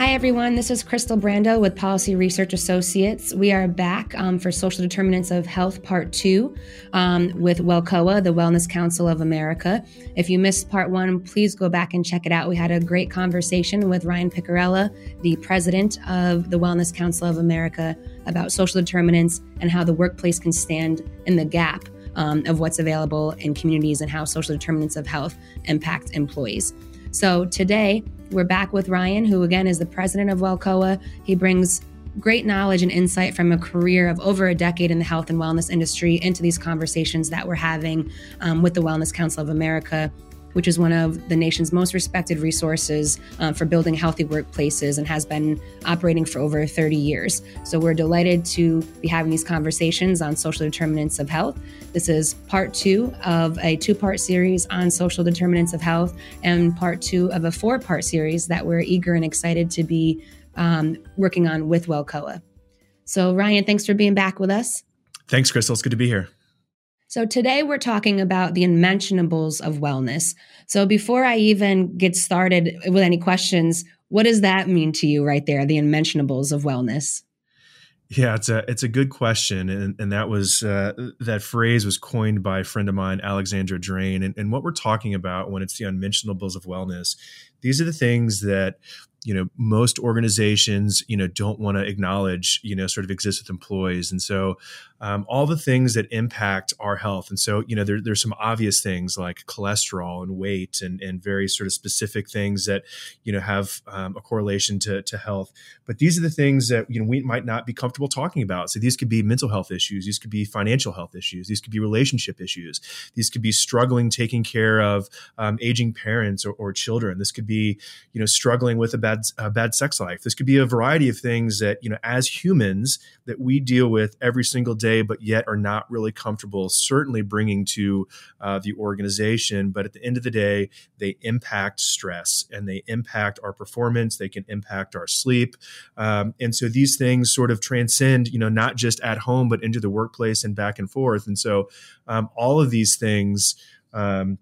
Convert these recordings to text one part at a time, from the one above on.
Hi, everyone. This is Crystal Brando with Policy Research Associates. We are back um, for Social Determinants of Health Part 2 um, with WELCOA, the Wellness Council of America. If you missed Part 1, please go back and check it out. We had a great conversation with Ryan Picarella, the president of the Wellness Council of America, about social determinants and how the workplace can stand in the gap um, of what's available in communities and how social determinants of health impact employees. So today, we're back with Ryan, who again is the president of WELCOA. He brings great knowledge and insight from a career of over a decade in the health and wellness industry into these conversations that we're having um, with the Wellness Council of America which is one of the nation's most respected resources um, for building healthy workplaces and has been operating for over 30 years. So we're delighted to be having these conversations on social determinants of health. This is part two of a two part series on social determinants of health and part two of a four part series that we're eager and excited to be um, working on with WELCOA. So, Ryan, thanks for being back with us. Thanks, Crystal. It's good to be here. So, today we're talking about the unmentionables of wellness. So, before I even get started with any questions, what does that mean to you right there, the unmentionables of wellness? Yeah, it's a it's a good question, and and that was uh, that phrase was coined by a friend of mine, Alexandra Drane, and, and what we're talking about when it's the unmentionables of wellness. These are the things that you know most organizations you know don't want to acknowledge you know sort of exist with employees. And so um, all the things that impact our health and so you know there, there's some obvious things like cholesterol and weight and, and very sort of specific things that you know have um, a correlation to, to health. But these are the things that you know we might not be comfortable talking about. So these could be mental health issues. These could be financial health issues. These could be relationship issues. These could be struggling taking care of um, aging parents or, or children. This could be you know struggling with a bad a bad sex life. This could be a variety of things that you know as humans that we deal with every single day, but yet are not really comfortable. Certainly bringing to uh, the organization, but at the end of the day, they impact stress and they impact our performance. They can impact our sleep, um, and so these things sort of transcend you know not just at home but into the workplace and back and forth. And so um, all of these things. Um,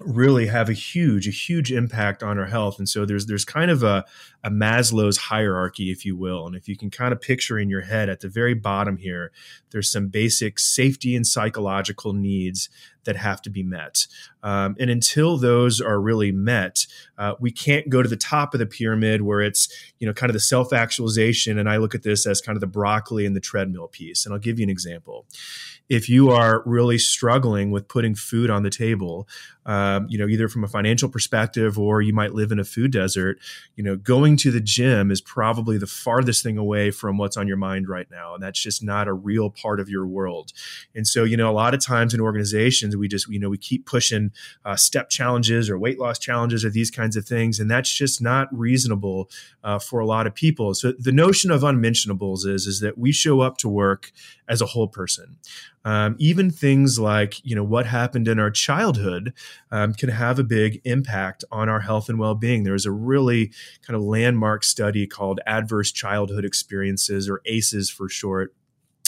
really have a huge a huge impact on our health and so there's there's kind of a, a maslow's hierarchy if you will and if you can kind of picture in your head at the very bottom here there's some basic safety and psychological needs that have to be met. Um, and until those are really met, uh, we can't go to the top of the pyramid where it's, you know, kind of the self actualization. And I look at this as kind of the broccoli and the treadmill piece. And I'll give you an example. If you are really struggling with putting food on the table, um, you know, either from a financial perspective or you might live in a food desert, you know, going to the gym is probably the farthest thing away from what's on your mind right now. And that's just not a real part of your world. And so, you know, a lot of times in organizations, we just you know we keep pushing uh, step challenges or weight loss challenges or these kinds of things, and that's just not reasonable uh, for a lot of people. So the notion of unmentionables is is that we show up to work as a whole person. Um, even things like you know what happened in our childhood um, can have a big impact on our health and well-being there's a really kind of landmark study called adverse childhood experiences or aces for short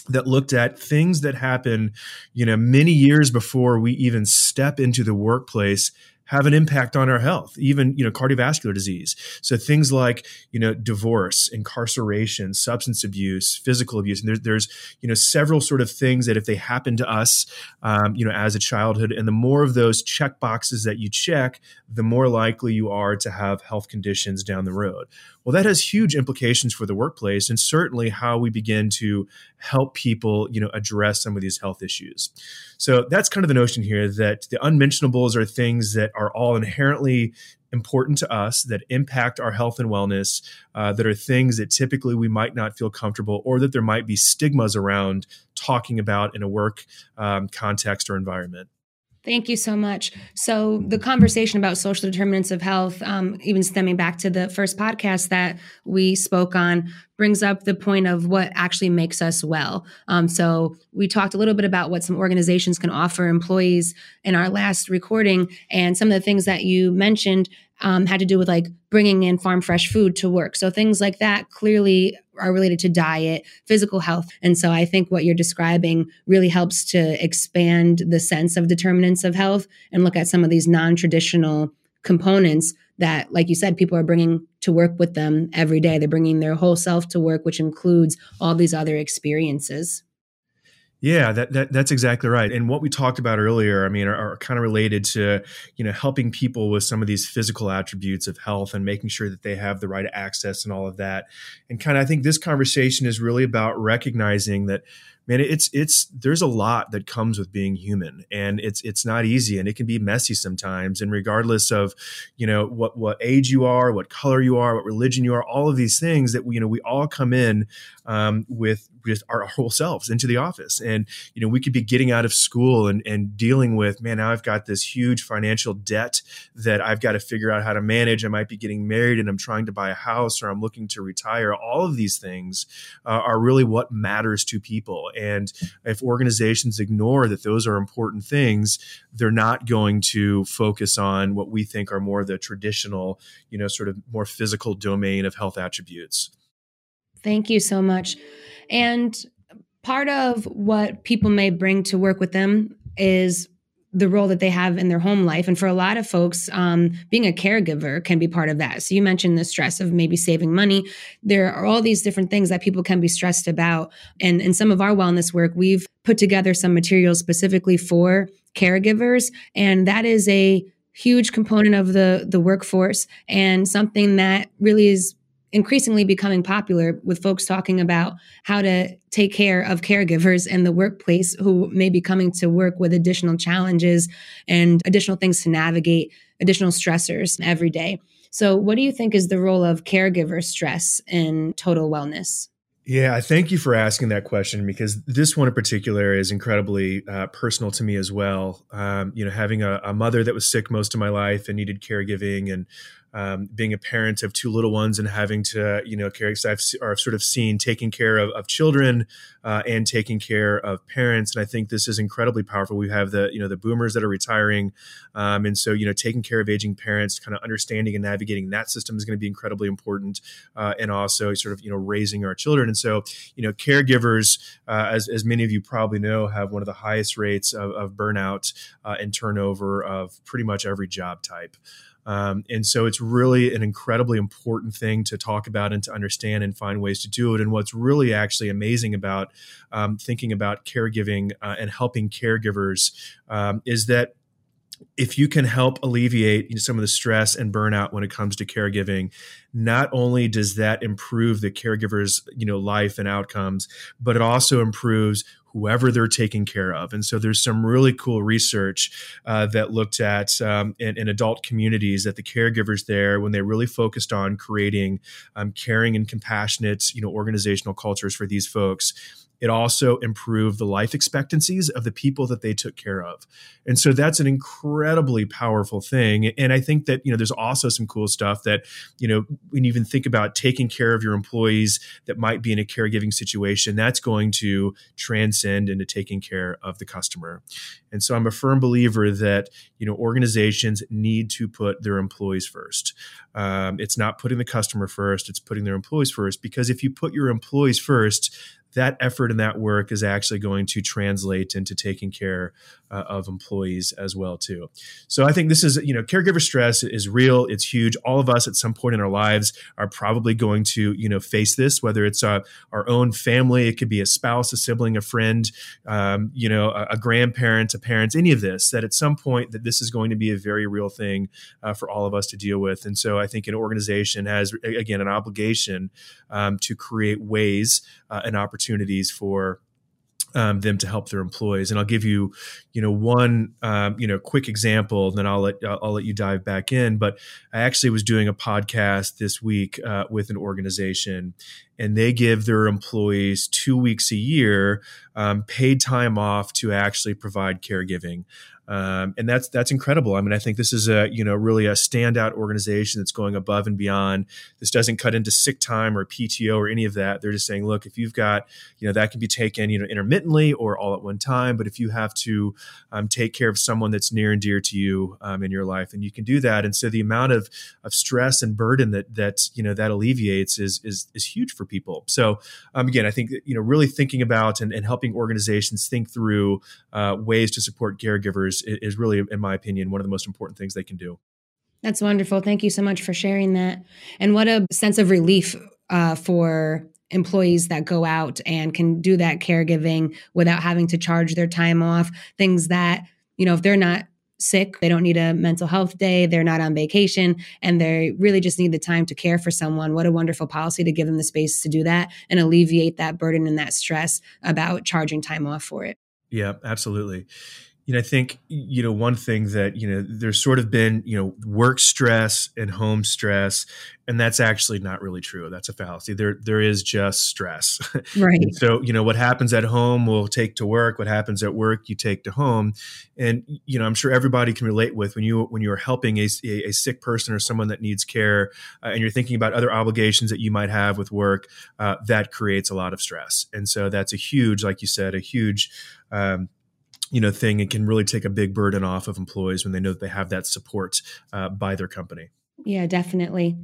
that looked at things that happen, you know, many years before we even step into the workplace have an impact on our health, even you know cardiovascular disease. So things like you know divorce, incarceration, substance abuse, physical abuse, and there's there's you know several sort of things that if they happen to us, um, you know as a childhood, and the more of those check boxes that you check, the more likely you are to have health conditions down the road. Well, that has huge implications for the workplace and certainly how we begin to help people, you know, address some of these health issues. So that's kind of the notion here that the unmentionables are things that are all inherently important to us that impact our health and wellness uh, that are things that typically we might not feel comfortable or that there might be stigmas around talking about in a work um, context or environment Thank you so much. So, the conversation about social determinants of health, um, even stemming back to the first podcast that we spoke on, brings up the point of what actually makes us well. Um, so, we talked a little bit about what some organizations can offer employees in our last recording, and some of the things that you mentioned um, had to do with like bringing in farm fresh food to work. So things like that clearly are related to diet, physical health. And so I think what you're describing really helps to expand the sense of determinants of health and look at some of these non traditional components that, like you said, people are bringing to work with them every day. They're bringing their whole self to work, which includes all these other experiences. Yeah, that, that that's exactly right. And what we talked about earlier, I mean, are, are, kind of related to you know helping people with some of these physical attributes of health and making sure that they have the right access and all of that. And kind of, I think this conversation is really about recognizing that man, it's it's there's a lot that comes with being human, and it's it's not easy, and it can be messy sometimes. And regardless of, you know, what what age you are, what color you are, what religion you are, all of these things that we, you know we all come in um, with with our whole selves into the office, and you know we could be getting out of school and and dealing with, man, now I've got this huge financial debt that I've got to figure out how to manage. I might be getting married, and I'm trying to buy a house, or I'm looking to retire. All of these things uh, are really what matters to people and if organizations ignore that those are important things, they're not going to focus on what we think are more the traditional, you know, sort of more physical domain of health attributes. Thank you so much. And part of what people may bring to work with them is the role that they have in their home life. And for a lot of folks, um, being a caregiver can be part of that. So you mentioned the stress of maybe saving money. There are all these different things that people can be stressed about. And in some of our wellness work, we've put together some materials specifically for caregivers. And that is a huge component of the the workforce and something that really is increasingly becoming popular with folks talking about how to take care of caregivers in the workplace who may be coming to work with additional challenges and additional things to navigate, additional stressors every day. So, what do you think is the role of caregiver stress in total wellness? Yeah, I thank you for asking that question because this one in particular is incredibly uh, personal to me as well. Um, you know, having a, a, mother that was sick most of my life and needed caregiving, and um, being a parent of two little ones and having to, you know, care. I've, I've sort of seen taking care of, of children uh, and taking care of parents, and I think this is incredibly powerful. We have the, you know, the boomers that are retiring, um, and so you know, taking care of aging parents, kind of understanding and navigating that system is going to be incredibly important, uh, and also sort of you know raising our children. And so, you know, caregivers, uh, as as many of you probably know, have one of the highest rates of, of burnout uh, and turnover of pretty much every job type. Um, and so it's really an incredibly important thing to talk about and to understand and find ways to do it. And what's really actually amazing about um, thinking about caregiving uh, and helping caregivers um, is that if you can help alleviate you know, some of the stress and burnout when it comes to caregiving, not only does that improve the caregiver's you know life and outcomes, but it also improves whoever they're taking care of. And so there's some really cool research uh, that looked at um, in, in, adult communities that the caregivers there, when they really focused on creating um, caring and compassionate, you know, organizational cultures for these folks, it also improved the life expectancies of the people that they took care of. And so that's an incredibly powerful thing. And I think that, you know, there's also some cool stuff that, you know, when you even think about taking care of your employees that might be in a caregiving situation, that's going to transcend into taking care of the customer. And so I'm a firm believer that, you know, organizations need to put their employees first. Um, it's not putting the customer first, it's putting their employees first. Because if you put your employees first, that effort and that work is actually going to translate into taking care uh, of employees as well too. So I think this is you know caregiver stress is real. It's huge. All of us at some point in our lives are probably going to you know face this, whether it's uh, our own family, it could be a spouse, a sibling, a friend, um, you know, a, a, grandparent, a parent, any of this. That at some point that this is going to be a very real thing uh, for all of us to deal with. And so I think an organization has again an obligation um, to create ways uh, and opportunities for um, them to help their employees. And I'll give you, you know, one, um, you know, quick example, and then I'll let I'll let you dive back in. But I actually was doing a podcast this week uh, with an organization, and they give their employees two weeks a year um, paid time off to actually provide caregiving. Um, and that's that's incredible. I mean, I think this is a you know really a standout organization that's going above and beyond. This doesn't cut into sick time or PTO or any of that. They're just saying, look, if you've got you know that can be taken you know intermittently or all at one time, but if you have to um, take care of someone that's near and dear to you um, in your life, and you can do that. And so the amount of of stress and burden that that you know that alleviates is is is huge for people. So um, again, I think you know really thinking about and, and helping organizations think through uh, ways to support caregivers is, is really, in my opinion, one of the most important things they can do. That's wonderful. Thank you so much for sharing that. And what a sense of relief uh, for employees that go out and can do that caregiving without having to charge their time off. Things that, you know, if they're not sick, they don't need a mental health day, they're not on vacation, and they really just need the time to care for someone. What a wonderful policy to give them the space to do that and alleviate that burden and that stress about charging time off for it. Yeah, absolutely you know, I think you know one thing that you know there's sort of been you know work stress and home stress, and that's actually not really true. That's a fallacy. There there is just stress. Right. so you know what happens at home will take to work. What happens at work you take to home, and you know I'm sure everybody can relate with when you when you are helping a, a, a sick person or someone that needs care, uh, and you're thinking about other obligations that you might have with work. Uh, that creates a lot of stress, and so that's a huge, like you said, a huge. Um, you know thing it can really take a big burden off of employees when they know that they have that support uh, by their company. Yeah definitely.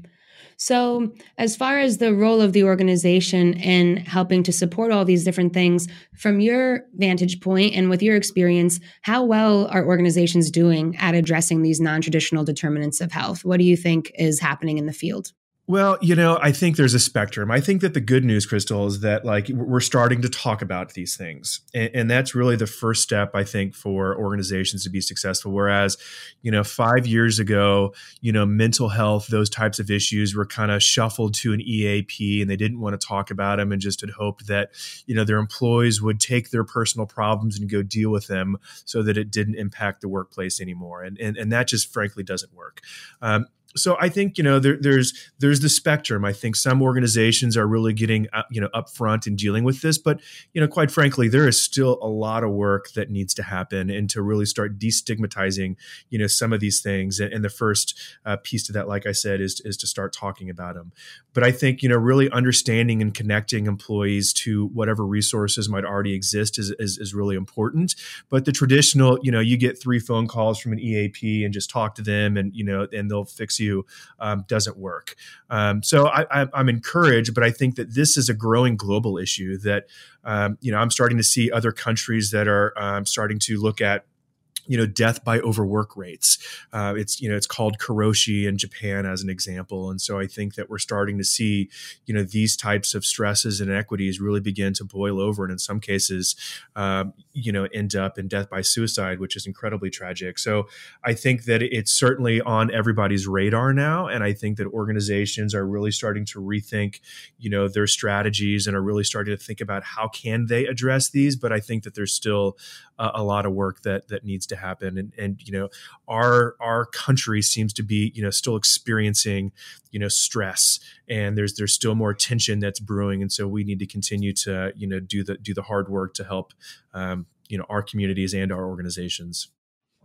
So as far as the role of the organization in helping to support all these different things from your vantage point and with your experience how well are organizations doing at addressing these non-traditional determinants of health? What do you think is happening in the field well, you know, I think there's a spectrum. I think that the good news, Crystal, is that like we're starting to talk about these things. And, and, that's really the first step, I think, for organizations to be successful. Whereas, you know, five years ago, you know, mental health, those types of issues were kind of shuffled to an EAP and they didn't want to talk about them and just had hoped that, you know, their employees would take their personal problems and go deal with them so that it didn't impact the workplace anymore. And, and, and that just frankly doesn't work. Um, so I think you know there, there's there's the spectrum. I think some organizations are really getting uh, you know upfront and dealing with this, but you know quite frankly, there is still a lot of work that needs to happen and to really start destigmatizing you know some of these things. And, and the first uh, piece to that, like I said, is is to start talking about them. But I think you know really understanding and connecting employees to whatever resources might already exist is, is is really important. But the traditional, you know, you get three phone calls from an EAP and just talk to them, and you know, and they'll fix you um, doesn't work. Um, so I, am encouraged, but I think that this is a growing global issue that um, you know I'm starting to see other countries that are um, starting to look at you know death by overwork rates. Uh, it's you know it's called karoshi in japan as an example. And so i think that we're starting to see you know these types of stresses and inequities really begin to boil over and in some cases um, you know end up in death by suicide which is incredibly tragic. So i think that it's certainly on everybody's radar now. And i think that organizations are really starting to rethink you know their strategies and are really starting to think about how can they address these. But i think that there's still a, a lot of work that that needs to happen and and you know our our country seems to be you know still experiencing you know stress and there's there's still more tension that's brewing and so we need to continue to you know do the do the hard work to help um, you know our communities and our organizations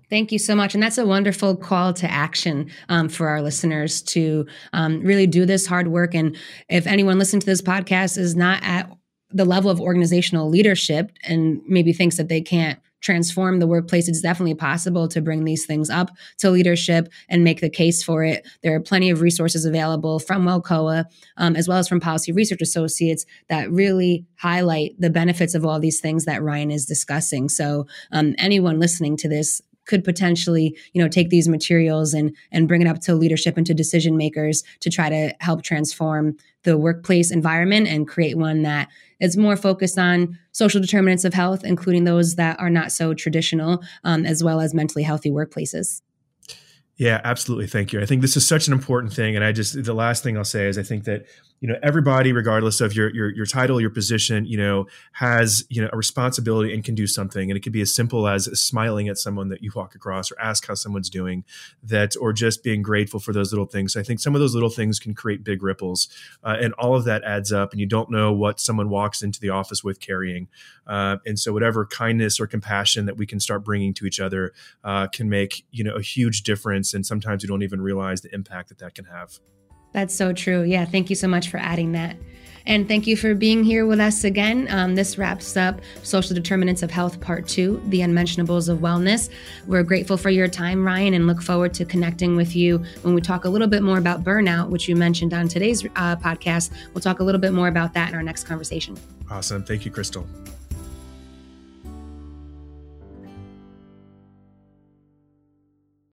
Thank you so much. And that's a wonderful call to action um, for our listeners to um, really do this hard work. And if anyone listening to this podcast is not at the level of organizational leadership and maybe thinks that they can't transform the workplace, it's definitely possible to bring these things up to leadership and make the case for it. There are plenty of resources available from WELCOA, um, as well as from Policy Research Associates, that really highlight the benefits of all these things that Ryan is discussing. So, um, anyone listening to this, could potentially you know take these materials and and bring it up to leadership and to decision makers to try to help transform the workplace environment and create one that is more focused on social determinants of health, including those that are not so traditional, um, as well as mentally healthy workplaces. Yeah, absolutely. Thank you. I think this is such an important thing. And I just, the last thing I'll say is I think that you know everybody regardless of your your your title your position you know has you know a responsibility and can do something and it could be as simple as smiling at someone that you walk across or ask how someone's doing that or just being grateful for those little things i think some of those little things can create big ripples uh, and all of that adds up and you don't know what someone walks into the office with carrying uh, and so whatever kindness or compassion that we can start bringing to each other uh, can make you know a huge difference and sometimes you don't even realize the impact that that can have that's so true. Yeah, thank you so much for adding that. And thank you for being here with us again. Um, this wraps up Social Determinants of Health Part 2, The Unmentionables of Wellness. We're grateful for your time, Ryan, and look forward to connecting with you when we talk a little bit more about burnout, which you mentioned on today's uh, podcast. We'll talk a little bit more about that in our next conversation. Awesome. Thank you, Crystal.